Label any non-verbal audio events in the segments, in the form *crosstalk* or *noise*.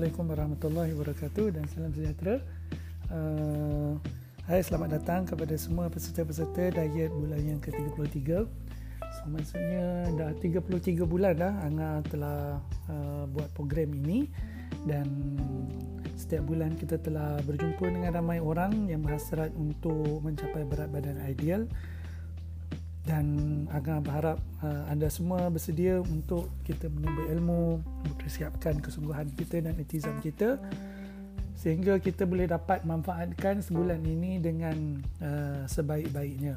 Assalamualaikum warahmatullahi wabarakatuh dan salam sejahtera. Uh, hai, selamat datang kepada semua peserta-peserta diet bulan yang ke-33. So, maksudnya dah 33 bulan dah Anga telah uh, buat program ini dan setiap bulan kita telah berjumpa dengan ramai orang yang berhasrat untuk mencapai berat badan ideal dan agak berharap uh, anda semua bersedia untuk kita menambah ilmu mempersiapkan kesungguhan kita dan itizam kita sehingga kita boleh dapat manfaatkan sebulan ini dengan uh, sebaik-baiknya.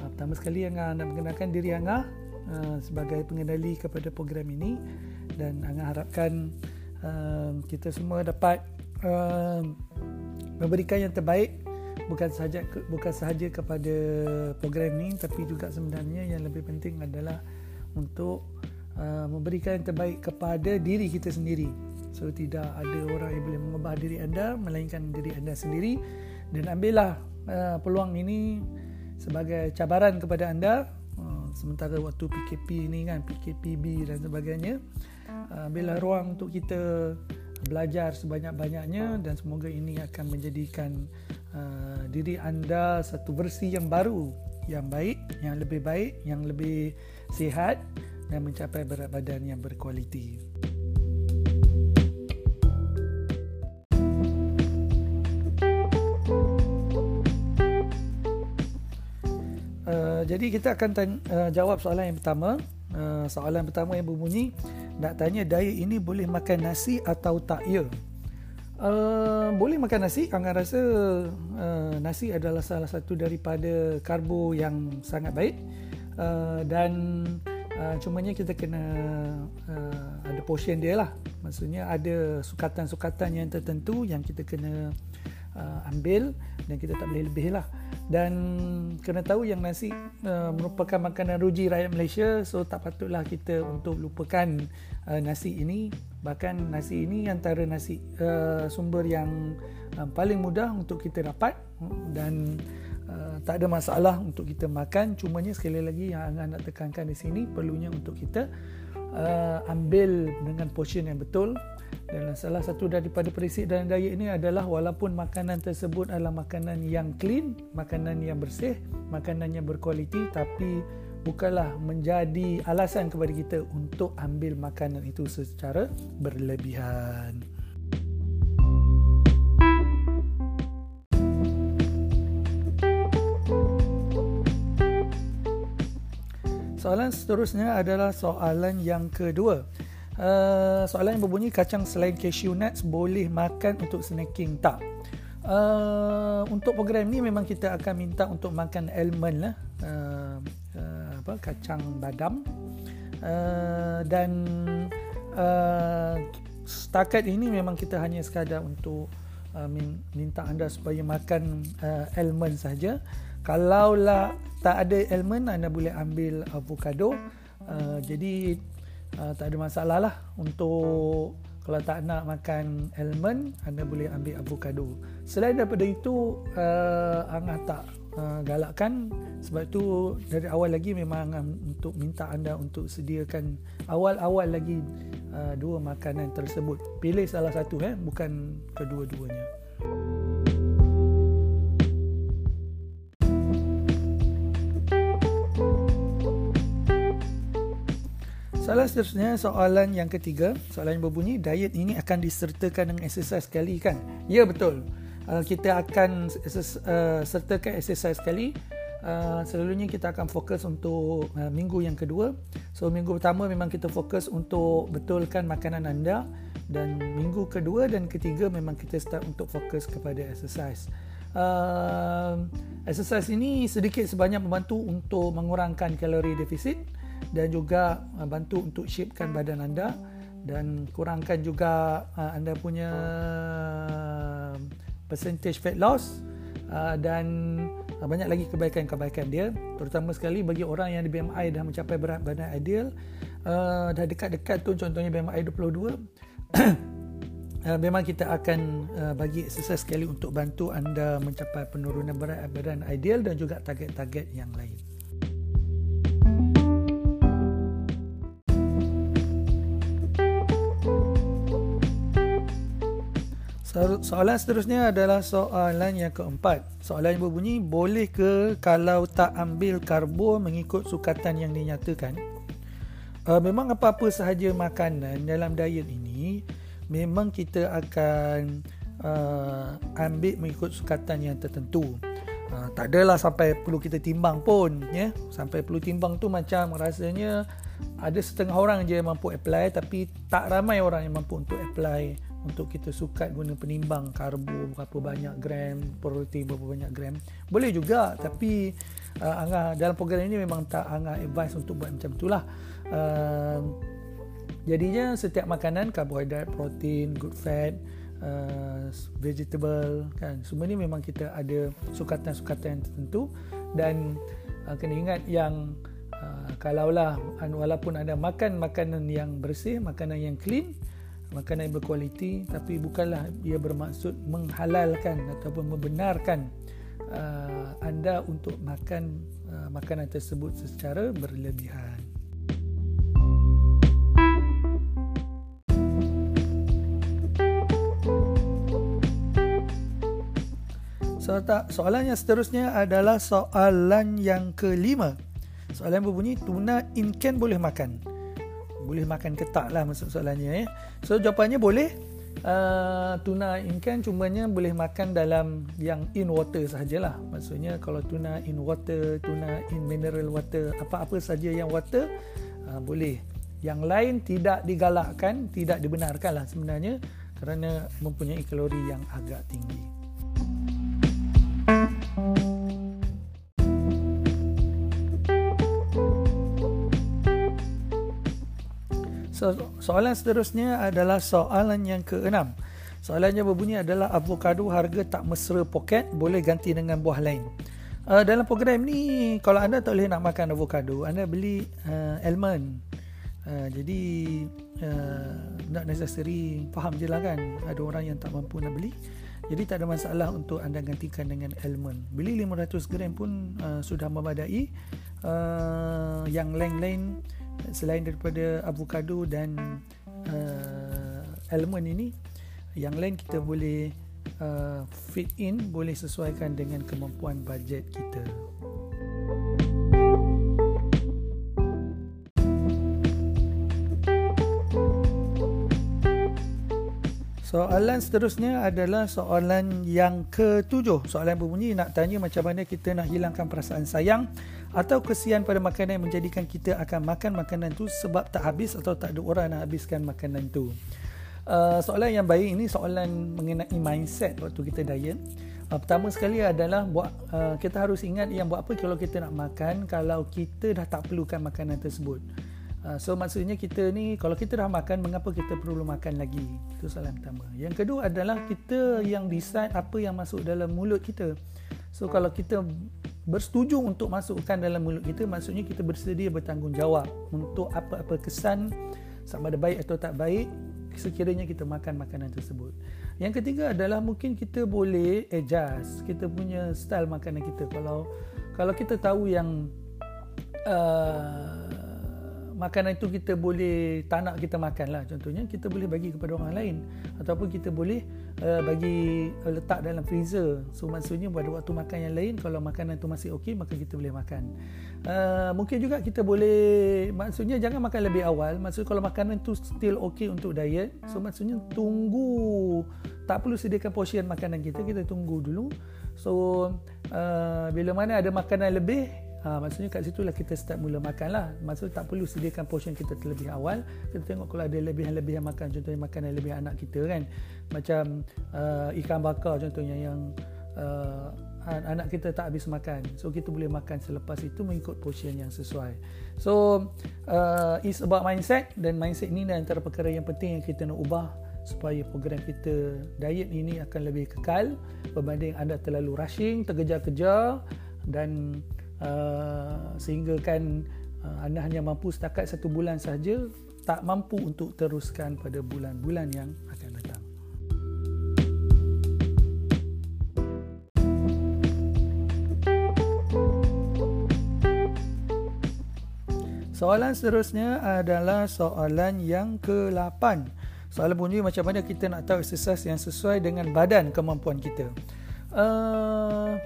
Uh, pertama sekali yang anda mengenalkan diri anda uh, sebagai pengendali kepada program ini. Dan anda harapkan uh, kita semua dapat uh, memberikan yang terbaik bukan sahaja bukan sahaja kepada program ini tapi juga sebenarnya yang lebih penting adalah untuk uh, memberikan yang terbaik kepada diri kita sendiri. So tidak ada orang yang boleh mengubah diri anda melainkan diri anda sendiri. Dan ambillah uh, peluang ini sebagai cabaran kepada anda. Uh, sementara waktu PKP ini kan PKPB dan sebagainya. Uh, ambillah ruang untuk kita belajar sebanyak-banyaknya dan semoga ini akan menjadikan uh, diri anda satu versi yang baru yang baik, yang lebih baik, yang lebih sihat dan mencapai berat badan yang berkualiti. Uh, jadi kita akan tanya, uh, jawab soalan yang pertama. Uh, soalan pertama yang berbunyi nak tanya diet ini boleh makan nasi atau tak ya? Uh, boleh makan nasi. Angga rasa uh, nasi adalah salah satu daripada karbo yang sangat baik uh, dan uh, cumanya kita kena uh, ada portion dia lah. Maksudnya ada sukatan-sukatan yang tertentu yang kita kena uh, ambil dan kita tak boleh lebih lah dan kena tahu yang nasi uh, merupakan makanan ruji rakyat Malaysia so tak patutlah kita untuk lupakan uh, nasi ini bahkan nasi ini antara nasi uh, sumber yang uh, paling mudah untuk kita dapat dan uh, tak ada masalah untuk kita makan. Cumanya sekali lagi yang Angah nak tekankan di sini perlunya untuk kita uh, ambil dengan portion yang betul. Dan salah satu daripada perisik dalam diet ini adalah walaupun makanan tersebut adalah makanan yang clean, makanan yang bersih, makanan yang berkualiti tapi bukanlah menjadi alasan kepada kita untuk ambil makanan itu secara berlebihan. Soalan seterusnya adalah soalan yang kedua. Uh, soalan yang berbunyi kacang selain cashew nuts boleh makan untuk snacking tak? Uh, untuk program ni memang kita akan minta untuk makan almond lah apa kacang badam uh, dan uh, setakat ini memang kita hanya sekadar untuk uh, minta anda supaya makan uh, almond saja. Kalaulah tak ada almond anda boleh ambil avocado. Uh, jadi uh, tak ada masalah lah untuk kalau tak nak makan almond anda boleh ambil avocado. Selain daripada itu uh, Angah tak uh, galakkan sebab itu dari awal lagi memang Angah untuk minta anda untuk sediakan awal-awal lagi uh, dua makanan tersebut. Pilih salah satu eh bukan kedua-duanya. Salah seterusnya soalan yang ketiga Soalan yang berbunyi Diet ini akan disertakan dengan exercise sekali kan? Ya betul uh, Kita akan uh, sertakan exercise sekali. Uh, Selalunya kita akan fokus untuk uh, minggu yang kedua. So minggu pertama memang kita fokus untuk betulkan makanan anda. Dan minggu kedua dan ketiga memang kita start untuk fokus kepada exercise. Uh, Exercise ini sedikit sebanyak membantu untuk mengurangkan kalori defisit dan juga uh, bantu untuk shapekan badan anda. Dan kurangkan juga uh, anda punya percentage fat loss uh, dan banyak lagi kebaikan-kebaikan dia. Terutama sekali bagi orang yang di BMI dah mencapai berat badan ideal dah dekat-dekat tu contohnya BMI 22 *coughs* memang kita akan bagi exercise sekali untuk bantu anda mencapai penurunan berat badan ideal dan juga target-target yang lain Soalan seterusnya adalah soalan yang keempat. Soalan yang berbunyi, boleh ke kalau tak ambil karbo mengikut sukatan yang dinyatakan? Uh, memang apa-apa sahaja makanan dalam diet ini, memang kita akan uh, ambil mengikut sukatan yang tertentu. Uh, tak adalah sampai perlu kita timbang pun. ya. Sampai perlu timbang tu macam rasanya ada setengah orang je yang mampu apply tapi tak ramai orang yang mampu untuk apply untuk kita sukat guna penimbang karbo berapa banyak gram, protein berapa banyak gram. Boleh juga tapi uh, Angah dalam program ini memang tak Angah advice untuk buat macam itulah. Uh, jadinya setiap makanan karbohidrat, protein, good fat, uh, vegetable kan semua ni memang kita ada sukatan-sukatan tertentu dan uh, kena ingat yang uh, kalaulah walaupun ada makan makanan yang bersih, makanan yang clean makanan yang berkualiti tapi bukanlah ia bermaksud menghalalkan ataupun membenarkan uh, anda untuk makan uh, makanan tersebut secara berlebihan. Soalan yang seterusnya adalah soalan yang kelima. Soalan berbunyi, tuna inken boleh makan? Boleh makan ke tak lah maksud soalannya ya. So jawapannya boleh. Uh, tuna ikan cumanya boleh makan dalam yang in water sahajalah. Maksudnya kalau tuna in water, tuna in mineral water, apa-apa saja yang water uh, boleh. Yang lain tidak digalakkan, tidak dibenarkan lah sebenarnya kerana mempunyai kalori yang agak tinggi. So, soalan seterusnya adalah soalan yang keenam. Soalannya berbunyi adalah avocado harga tak mesra poket boleh ganti dengan buah lain. Uh, dalam program ni kalau anda tak boleh nak makan avocado, anda beli uh, almond. Uh, jadi uh, not necessary faham je lah kan ada orang yang tak mampu nak beli. Jadi tak ada masalah untuk anda gantikan dengan almond. Beli 500 gram pun uh, sudah memadai. Uh, yang lain-lain selain daripada avocado dan uh, almond ini yang lain kita boleh uh, fit in boleh sesuaikan dengan kemampuan bajet kita Soalan seterusnya adalah soalan yang ketujuh. Soalan berbunyi nak tanya macam mana kita nak hilangkan perasaan sayang atau kesian pada makanan yang menjadikan kita akan makan makanan tu sebab tak habis atau tak ada orang nak habiskan makanan tu. Uh, soalan yang baik ini soalan mengenai mindset waktu kita diet. Uh, pertama sekali adalah buat uh, kita harus ingat yang buat apa kalau kita nak makan kalau kita dah tak perlukan makanan tersebut. Ah, so maksudnya kita ni kalau kita dah makan mengapa kita perlu makan lagi? Itu soalan pertama. Yang kedua adalah kita yang decide apa yang masuk dalam mulut kita. So kalau kita bersetuju untuk masukkan dalam mulut kita maksudnya kita bersedia bertanggungjawab untuk apa-apa kesan sama ada baik atau tak baik sekiranya kita makan makanan tersebut. Yang ketiga adalah mungkin kita boleh adjust kita punya style makanan kita kalau kalau kita tahu yang uh, makanan itu kita boleh tak nak kita makan lah. Contohnya kita boleh bagi kepada orang lain. Ataupun kita boleh uh, bagi uh, letak dalam freezer. So maksudnya pada waktu makan yang lain kalau makanan itu masih okey maka kita boleh makan. Uh, mungkin juga kita boleh maksudnya jangan makan lebih awal. Maksud kalau makanan itu still okey untuk diet so maksudnya tunggu. Tak perlu sediakan portion makanan kita kita tunggu dulu. So uh, bila mana ada makanan lebih Ha, maksudnya kat situ lah kita start mula makan lah. Maksudnya tak perlu sediakan portion kita terlebih awal. Kita tengok kalau ada lebihan-lebihan makan. Contohnya makanan lebih anak kita kan. Macam uh, ikan bakar contohnya yang uh, anak kita tak habis makan. So kita boleh makan selepas itu mengikut portion yang sesuai. So uh, it's about mindset. Dan mindset ni antara perkara yang penting yang kita nak ubah supaya program kita diet ini akan lebih kekal berbanding anda terlalu rushing, terkejar-kejar dan Uh, sehingga kan uh, anda hanya mampu setakat satu bulan saja tak mampu untuk teruskan pada bulan-bulan yang akan datang. Soalan seterusnya adalah soalan yang ke-8. soalan bunyi macam mana kita nak tahu exercise yang sesuai dengan badan kemampuan kita uh,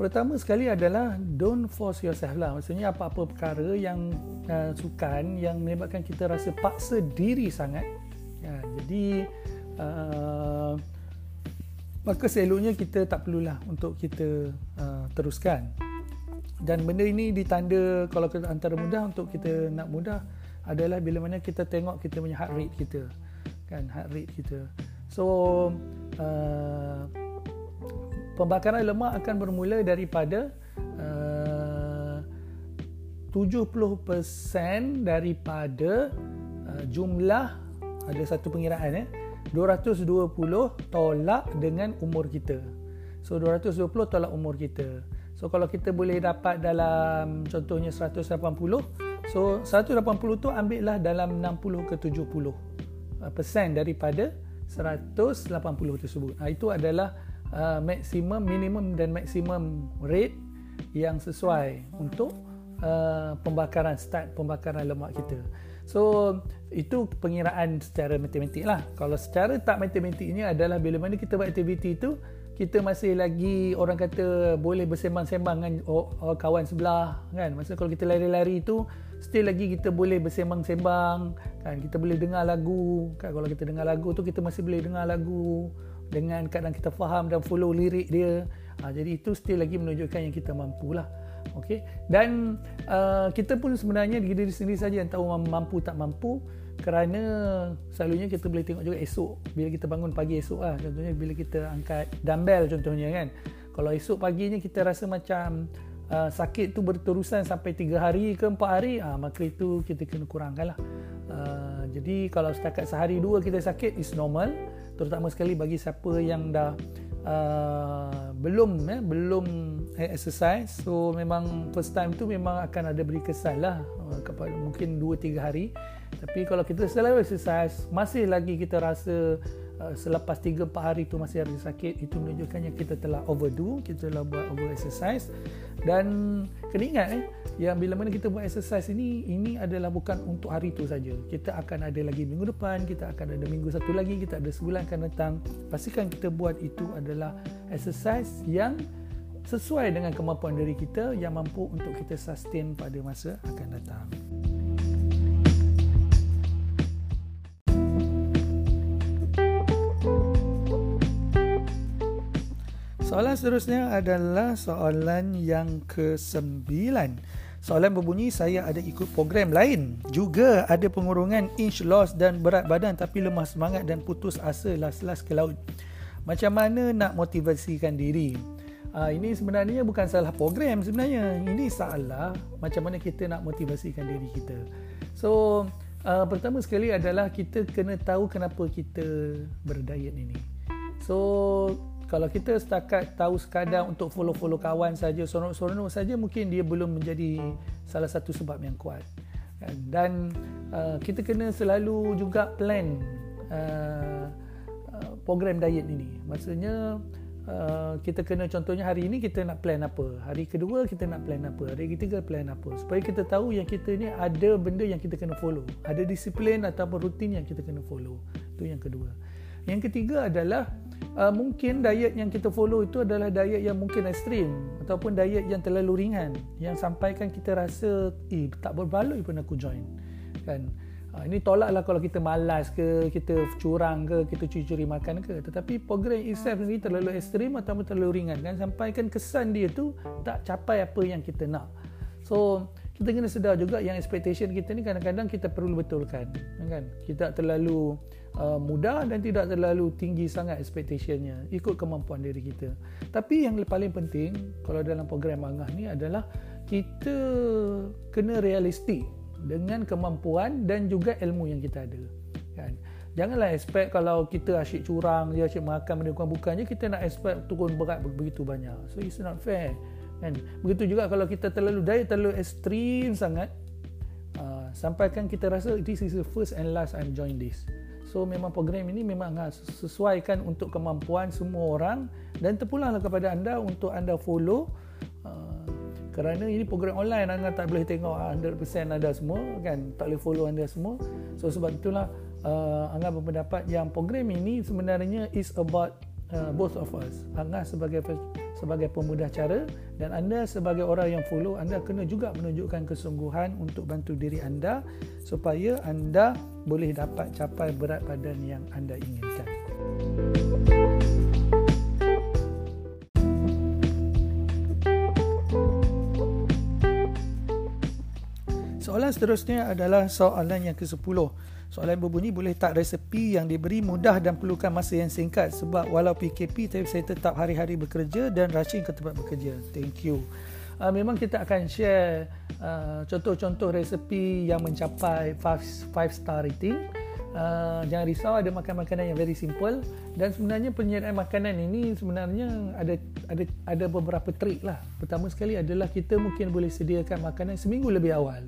pertama sekali adalah don't force yourself lah. Maksudnya apa-apa perkara yang uh, sukan yang menyebabkan kita rasa paksa diri sangat. Ya, jadi uh, maka seloknya kita tak perlulah untuk kita uh, teruskan. Dan benda ini ditanda kalau kita antara mudah untuk kita nak mudah adalah bila mana kita tengok kita punya heart rate kita kan heart rate kita. So uh, pembakaran lemak akan bermula daripada uh, 70% daripada uh, jumlah ada satu pengiraan eh 220 tolak dengan umur kita so 220 tolak umur kita So kalau kita boleh dapat dalam contohnya 180, so 180 tu ambillah dalam 60 ke 70 uh, persen daripada 180 tersebut. Ha, itu adalah uh, maksimum, minimum dan maksimum rate yang sesuai untuk uh, pembakaran start pembakaran lemak kita. So itu pengiraan secara matematik lah. Kalau secara tak matematiknya adalah bila mana kita buat aktiviti itu kita masih lagi orang kata boleh bersembang-sembang dengan oh, kawan sebelah kan masa kalau kita lari-lari tu still lagi kita boleh bersembang-sembang kan kita boleh dengar lagu kan kalau kita dengar lagu tu kita masih boleh dengar lagu dengan kadang kita faham dan follow lirik dia. Ha, jadi itu still lagi menunjukkan yang kita mampu lah okay? dan uh, kita pun sebenarnya diri sendiri saja yang tahu mampu tak mampu. Kerana selalunya kita boleh tengok juga esok. Bila kita bangun pagi esok lah. Contohnya bila kita angkat dumbbell contohnya kan. Kalau esok paginya kita rasa macam uh, sakit tu berterusan sampai 3 hari ke 4 hari uh, maka itu kita kena kurangkan lah uh, jadi kalau setakat sehari dua kita sakit is normal terutama sekali bagi siapa yang dah uh, belum eh, belum exercise. So memang first time tu memang akan ada beri kesan lah uh, kepada mungkin 2-3 hari. Tapi kalau kita selalu exercise masih lagi kita rasa uh, selepas 3 4 hari tu masih ada sakit itu menunjukkan yang kita telah overdo kita telah buat over exercise dan kena ingat eh yang bila mana kita buat exercise ini ini adalah bukan untuk hari itu saja. Kita akan ada lagi minggu depan kita akan ada minggu satu lagi kita ada sebulan akan datang. Pastikan kita buat itu adalah exercise yang sesuai dengan kemampuan diri kita yang mampu untuk kita sustain pada masa akan datang. Soalan seterusnya adalah soalan yang ke-9. Soalan berbunyi, saya ada ikut program lain. Juga ada pengurungan inch loss dan berat badan tapi lemah semangat dan putus asa las-las ke laut. Macam mana nak motivasikan diri? Uh, ini sebenarnya bukan salah program sebenarnya. Ini salah macam mana kita nak motivasikan diri kita. So, uh, pertama sekali adalah kita kena tahu kenapa kita berdiet ini. So, kalau kita setakat tahu sekadar untuk follow-follow kawan saja seronok-seronok saja mungkin dia belum menjadi salah satu sebab yang kuat. Kan? dan uh, kita kena selalu juga plan uh, uh, program diet ini. Maksudnya uh, kita kena contohnya hari ini kita nak plan apa? Hari kedua kita nak plan apa? Hari ketiga plan apa? Supaya kita tahu yang kita ni ada benda yang kita kena follow. Ada disiplin atau rutin yang kita kena follow. Itu yang kedua yang ketiga adalah uh, mungkin diet yang kita follow itu adalah diet yang mungkin ekstrim ataupun diet yang terlalu ringan yang sampaikan kita rasa eh tak berbaloi pun aku join. Kan? Uh, ini tolaklah kalau kita malas ke kita curang ke kita curi-curi makan ke. Tetapi program itself ni terlalu ekstrim ataupun terlalu ringan kan sampaikan kesan dia tu tak capai apa yang kita nak. So kita kena sedar juga yang expectation kita ni kadang-kadang kita perlu betulkan kan? Kita terlalu uh, mudah dan tidak terlalu tinggi sangat expectationnya. Ikut kemampuan diri kita. Tapi yang paling penting kalau dalam program angah ni adalah kita kena realistik dengan kemampuan dan juga ilmu yang kita ada. Kan? Janganlah expect kalau kita asyik curang dia asyik makan benda bukan-bukan je kita nak expect turun berat begitu banyak. So it's not fair. Kan? Begitu juga kalau kita terlalu diet terlalu ekstrim sangat uh, sampaikan kita rasa this is the first and last I'm join this so memang program ini memang uh, sesuaikan untuk kemampuan semua orang. Dan terpulanglah kepada anda untuk anda follow uh, kerana ini program online. Anda tak boleh tengok 100% anda semua kan? Tak boleh follow anda semua. So sebab itulah uh, Angah berpendapat yang program ini sebenarnya is about uh, both of us. Angah sebagai sebagai pemudah cara dan anda sebagai orang yang follow anda kena juga menunjukkan kesungguhan untuk bantu diri anda supaya anda boleh dapat capai berat badan yang anda inginkan. Soalan seterusnya adalah soalan yang ke-10. Soalan berbunyi boleh tak resepi yang diberi mudah dan perlukan masa yang singkat sebab walau PKP tapi saya tetap hari-hari bekerja dan rushing ke tempat bekerja. Thank you. Uh, memang kita akan share uh, contoh-contoh resepi yang mencapai 5 star rating. Uh, jangan risau ada makan makanan yang very simple dan sebenarnya penyediaan makanan ini sebenarnya ada ada ada beberapa trik lah. Pertama sekali adalah kita mungkin boleh sediakan makanan seminggu lebih awal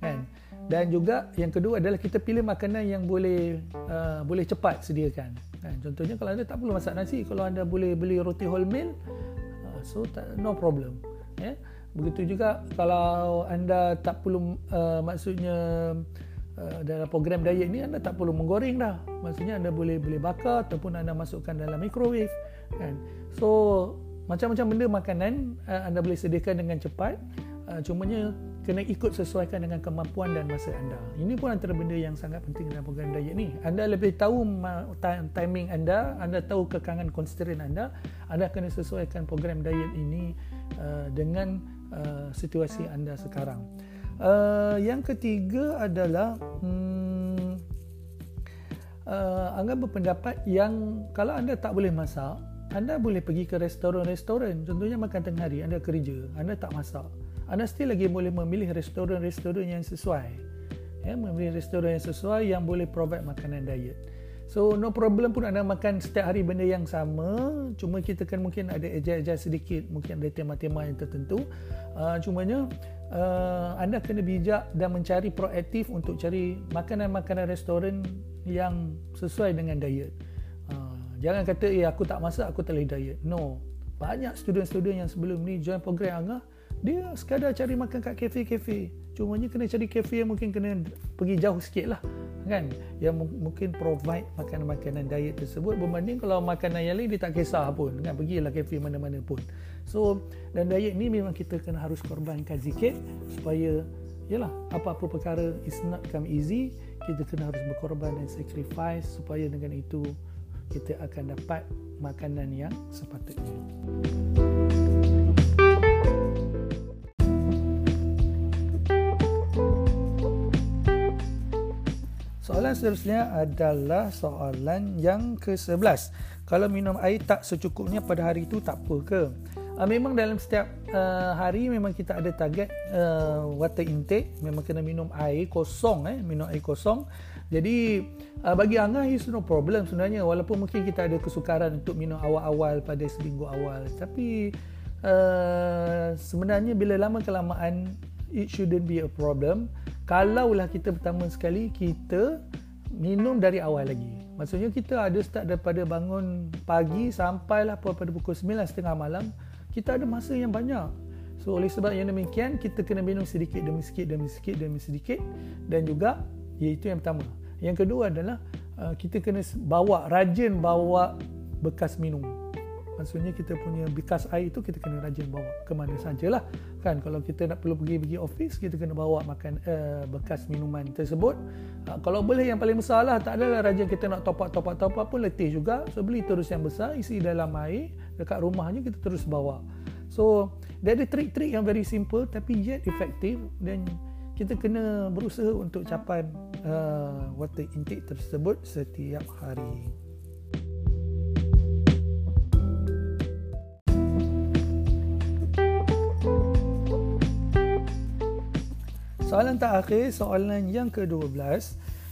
kan? Dan juga yang kedua adalah kita pilih makanan yang boleh uh, boleh cepat sediakan. Kan? Contohnya kalau anda tak perlu masak nasi kalau anda boleh beli roti wholemeal uh, so tak, no problem. Ya? Yeah? begitu juga kalau anda tak perlu uh, maksudnya uh, dalam program diet ni anda tak perlu menggoreng dah. Maksudnya anda boleh boleh bakar ataupun anda masukkan dalam microwave kan? So macam-macam benda makanan uh, anda boleh sediakan dengan cepat uh, cumanya kena ikut sesuaikan dengan kemampuan dan masa anda. Ini pun antara benda yang sangat penting dalam program diet ni. Anda lebih tahu timing anda, anda tahu kekangan konstrain anda, anda kena sesuaikan program diet ini uh, dengan uh, situasi anda sekarang. Uh, yang ketiga adalah hmm, uh, anda berpendapat yang kalau anda tak boleh masak, anda boleh pergi ke restoran-restoran. Contohnya makan tengah hari, anda kerja, anda tak masak anda still lagi boleh memilih restoran-restoran yang sesuai. Ya, memilih restoran yang sesuai yang boleh provide makanan diet. So no problem pun anda makan setiap hari benda yang sama, cuma kita kan mungkin ada adjust sedikit, mungkin ada tema-tema yang tertentu. Uh, cumanya uh, anda kena bijak dan mencari proaktif untuk cari makanan-makanan restoran yang sesuai dengan diet. Uh, jangan kata eh aku tak masak, aku tak boleh diet. No. Banyak student-student yang sebelum ni join program Angah, dia sekadar cari makan kat kafe-kafe cumanya kena cari kafe yang mungkin kena pergi jauh sikit lah kan? Yang mungkin provide makanan-makanan diet tersebut. Berbanding kalau makanan yang lain dia tak kisah pun kan? Pergilah kafe mana-mana pun. So dan diet ni memang kita kena harus korbankan sikit supaya yalah apa-apa perkara is not come easy kita kena harus berkorban dan sacrifice supaya dengan itu kita akan dapat makanan yang sepatutnya. Soalan seterusnya adalah soalan yang ke-11. Kalau minum air tak secukupnya pada hari itu tak apa ke? Uh, memang dalam setiap uh, hari memang kita ada target uh, water intake. Memang kena minum air kosong. Eh, minum air kosong. Jadi uh, bagi Angah is no problem sebenarnya. Walaupun mungkin kita ada kesukaran untuk minum awal-awal pada seminggu awal. Tapi uh, sebenarnya bila lama kelamaan it shouldn't be a problem kalaulah kita pertama sekali kita minum dari awal lagi. Maksudnya kita ada start daripada bangun pagi sampailah pada pukul 9.30 malam kita ada masa yang banyak. So oleh sebab yang demikian kita kena minum sedikit demi sedikit demi sedikit demi sedikit dan juga iaitu yang pertama. Yang kedua adalah uh, kita kena bawa rajin bawa bekas minum maksudnya kita punya bekas air itu kita kena rajin bawa. Ke mana sajalah. Kan kalau kita nak perlu pergi pergi office kita kena bawa makan uh, bekas minuman tersebut. Uh, kalau boleh yang paling besar lah tak adalah rajin kita nak top up top up top up pun letih juga. So beli terus yang besar isi dalam air dekat rumahnya kita terus bawa. So dia ada trik-trik yang very simple tapi yet efektif dan kita kena berusaha untuk capai uh, water intake tersebut setiap hari. Soalan terakhir, soalan yang ke-12.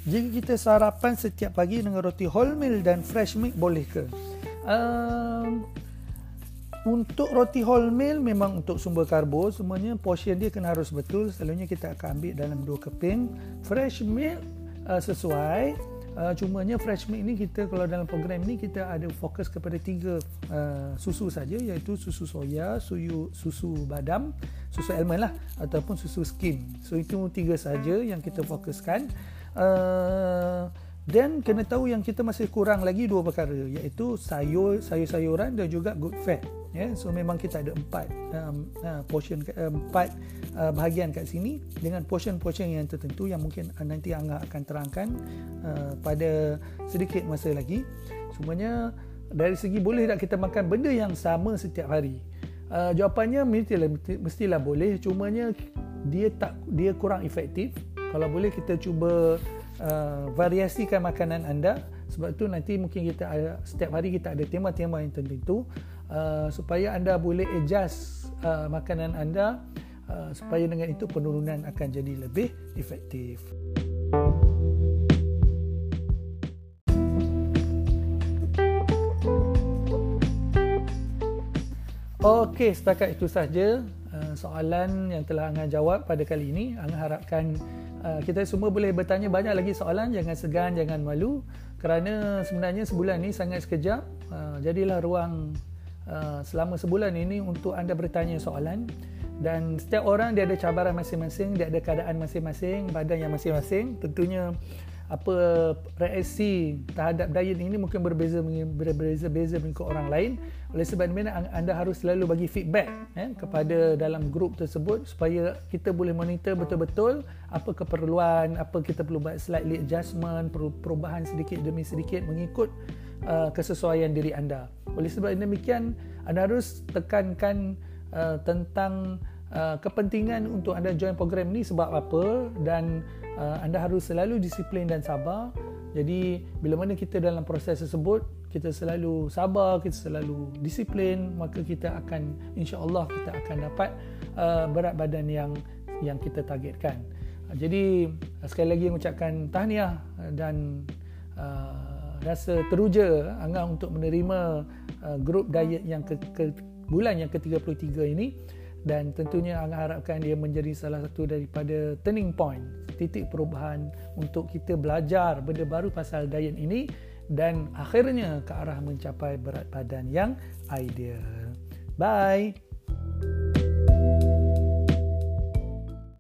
Jika kita sarapan setiap pagi dengan roti wholemeal dan fresh milk, boleh ke? Um, untuk roti wholemeal memang untuk sumber karbo semuanya portion dia kena harus betul selalunya kita akan ambil dalam dua keping fresh milk uh, sesuai Uh, cumanya fresh milk ni kita kalau dalam program ni kita ada fokus kepada tiga uh, susu saja iaitu susu soya, susu susu badam, susu almond lah ataupun susu skim. So itu tiga saja yang kita fokuskan. Uh, dan kena tahu yang kita masih kurang lagi dua perkara iaitu sayur sayur-sayuran dan juga good fat ya yeah? so memang kita ada empat um, uh, portion uh, empat uh, bahagian kat sini dengan portion-portion yang tertentu yang mungkin uh, nanti Angga akan terangkan uh, pada sedikit masa lagi. Semuanya dari segi boleh tak kita makan benda yang sama setiap hari? Uh, jawapannya mestilah mestilah boleh. Cumanya dia tak dia kurang efektif. Kalau boleh kita cuba uh, variasikan makanan anda. Sebab tu nanti mungkin kita ada, setiap hari kita ada tema-tema yang tertentu uh, supaya anda boleh adjust uh, makanan anda uh, supaya dengan itu penurunan akan jadi lebih efektif. Okey, setakat itu saja uh, soalan yang telah Angah jawab pada kali ini. Angah harapkan Ah, kita semua boleh bertanya banyak lagi soalan jangan segan jangan malu kerana sebenarnya sebulan ni sangat sekejap uh, jadilah ruang uh, selama sebulan ini untuk anda bertanya soalan dan setiap orang dia ada cabaran masing-masing dia ada keadaan masing-masing badan yang masing-masing. Tentunya apa reaksi terhadap diet ini mungkin berbeza berbeza-beza mengikut orang lain. Oleh sebab itu anda harus selalu bagi feedback eh, kepada dalam grup tersebut supaya kita boleh monitor betul-betul apa keperluan apa kita perlu buat slightly adjustment perubahan sedikit demi sedikit mengikut uh, kesesuaian diri anda oleh sebab demikian anda harus tekankan uh, tentang uh, kepentingan untuk anda join program ni sebab apa dan uh, anda harus selalu disiplin dan sabar. Jadi bila mana kita dalam proses tersebut, kita selalu sabar, kita selalu disiplin, maka kita akan insya-Allah kita akan dapat uh, berat badan yang yang kita targetkan. Jadi sekali lagi mengucapkan tahniah dan uh, rasa teruja Angga untuk menerima uh, grup diet yang ke, ke bulan yang ke-33 ini dan tentunya Angga harapkan dia menjadi salah satu daripada turning point titik perubahan untuk kita belajar benda baru pasal diet ini dan akhirnya ke arah mencapai berat badan yang ideal. Bye.